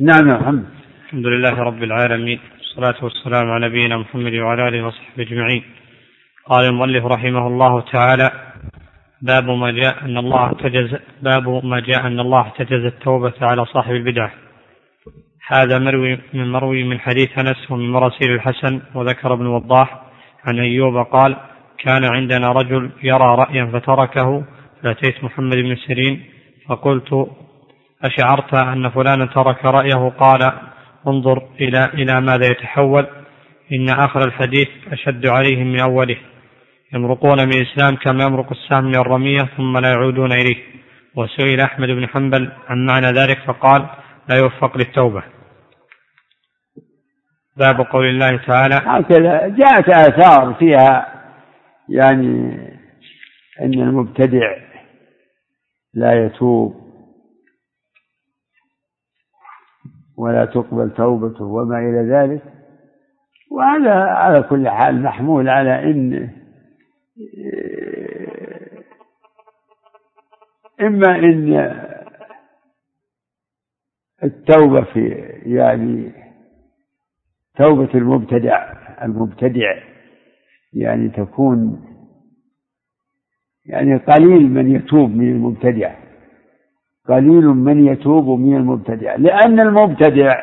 نعم يا محمد. الحمد لله رب العالمين والصلاة والسلام على نبينا محمد وعلى آله وصحبه أجمعين. قال المؤلف رحمه الله تعالى باب ما جاء أن الله احتجز باب ما جاء أن الله احتجز التوبة على صاحب البدعة. هذا مروي من مروي من حديث أنس ومن مراسيل الحسن وذكر ابن وضاح عن أيوب قال كان عندنا رجل يرى رأيا فتركه فأتيت محمد بن سيرين فقلت أشعرت أن فلانا ترك رأيه قال انظر إلى إلى ماذا يتحول إن آخر الحديث أشد عليهم من أوله. يمرقون من الإسلام كما يمرق السهم من الرمية ثم لا يعودون إليه. وسئل أحمد بن حنبل عن معنى ذلك فقال لا يوفق للتوبة. باب قول الله تعالى هكذا جاءت آثار فيها يعني أن المبتدع لا يتوب. ولا تقبل توبته وما إلى ذلك. وهذا على كل حال محمول على أن إما أن التوبة في يعني توبة المبتدع المبتدع يعني تكون يعني قليل من يتوب من المبتدع. قليل من يتوب من المبتدع. لأن المبتدع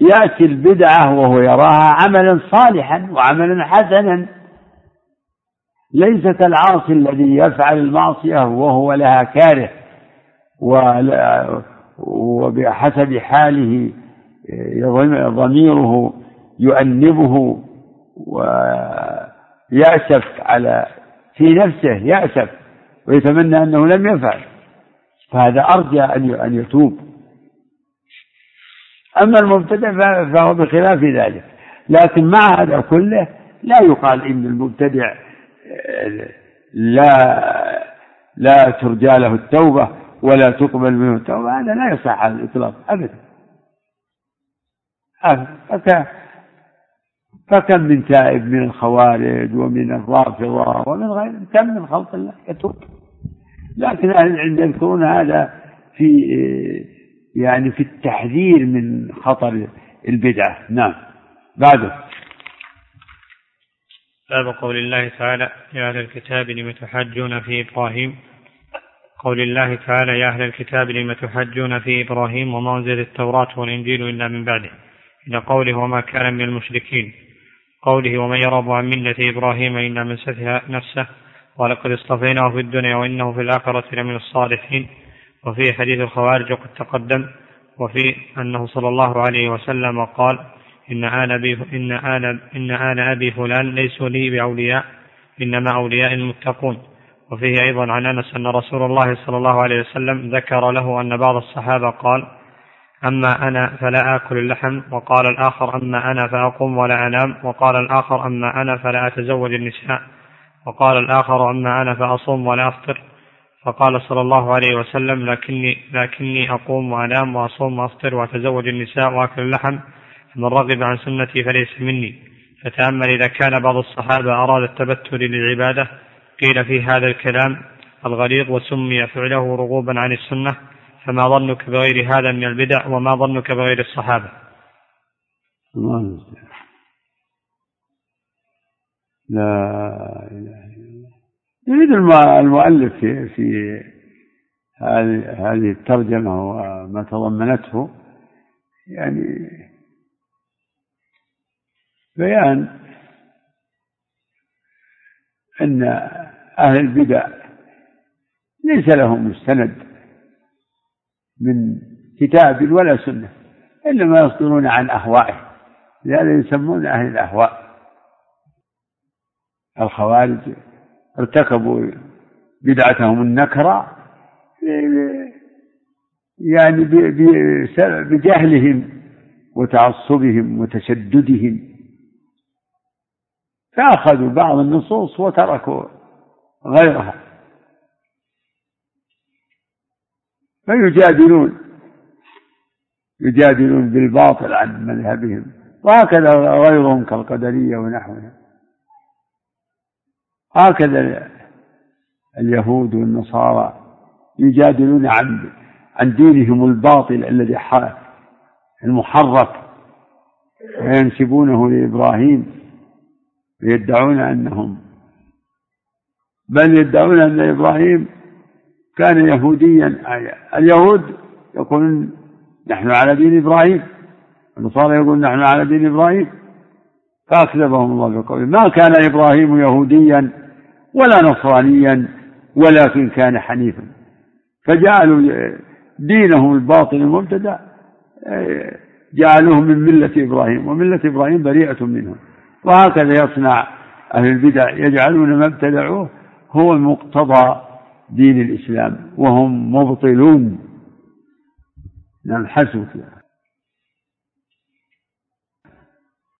يأتي البدعة وهو يراها عملا صالحا وعملا حسنا. ليس كالعاصي الذي يفعل المعصية وهو لها كاره وبحسب حاله ضميره يؤنبه ويأسف على في نفسه يأسف ويتمنى أنه لم يفعل. فهذا أرجى أن يتوب. أما المبتدع فهو بخلاف ذلك. لكن مع هذا كله لا يقال إن المبتدع لا لا ترجى له التوبة ولا تقبل منه التوبة. هذا لا يصح على الإطلاق أبدا. أبدا. فكم من تائب من الخوارج ومن الرافضة ومن غيرهم؟ كم من خلق الله يتوب. لكن أهل العلم يذكرون هذا في يعني في التحذير من خطر البدعة. نعم. بعده. باب قول الله تعالى يا أهل الكتاب لم تحجون في إبراهيم؟ قول الله تعالى يا أهل الكتاب لم تحجون في إبراهيم وما أنزلت التوراة والإنجيل إلا من بعده إلى قوله وما كان من المشركين. قوله ومن يرغب عن ملة إبراهيم إلا من سفه نفسه. ولقد اصطفيناه في الدنيا وإنه في الآخرة لمن الصالحين. وفي حديث الخوارج وقد تقدم وفي أنه صلى الله عليه وسلم قال إن آل أبي إن آل إن آل أبي فلان ليسوا لي بأولياء إنما أولياء المتقون. وفيه أيضا عن أنس أن رسول الله صلى الله عليه وسلم ذكر له أن بعض الصحابة قال أما أنا فلا آكل اللحم وقال الآخر أما أنا فأقوم ولا أنام وقال الآخر أما أنا فلا أتزوج النساء. وقال الآخر أما أنا فأصوم ولا أفطر. فقال صلى الله عليه وسلم لكني لكني أقوم وأنام وأصوم وأفطر وأتزوج النساء وأكل اللحم من رغب عن سنتي فليس مني. فتأمل إذا كان بعض الصحابة أراد التبتل للعبادة قيل في هذا الكلام الغليظ وسمي فعله رغوبا عن السنة فما ظنك بغير هذا من البدع وما ظنك بغير الصحابة. لا إله إلا الله. يريد المؤلف في في هذه الترجمة وما تضمنته يعني بيان أن أهل البدع ليس لهم مستند من كتاب ولا سنة إنما يصدرون عن أهوائهم لهذا يسمون أهل الأهواء. الخوارج ارتكبوا بدعتهم النكرة يعني بجهلهم وتعصبهم وتشددهم. فأخذوا بعض النصوص وتركوا غيرها. فيجادلون يجادلون بالباطل عن مذهبهم وهكذا غيرهم كالقدرية ونحوها هكذا اليهود والنصارى يجادلون عن عن دينهم الباطل الذي المحرف وينسبونه لإبراهيم ويدعون أنهم بل يدعون أن إبراهيم كان يهوديا اليهود يقولون نحن على دين إبراهيم النصارى يقولون نحن على دين إبراهيم. فأكذبهم الله بقوله ما كان إبراهيم يهوديا ولا نصرانيا ولكن كان حنيفا. فجعلوا دينهم الباطل المبتدع جعلوه من ملة إبراهيم وملة إبراهيم بريئة منهم. وهكذا يصنع أهل البدع يجعلون ما ابتدعوه هو مقتضى دين الإسلام وهم مبطلون. نعم حسبك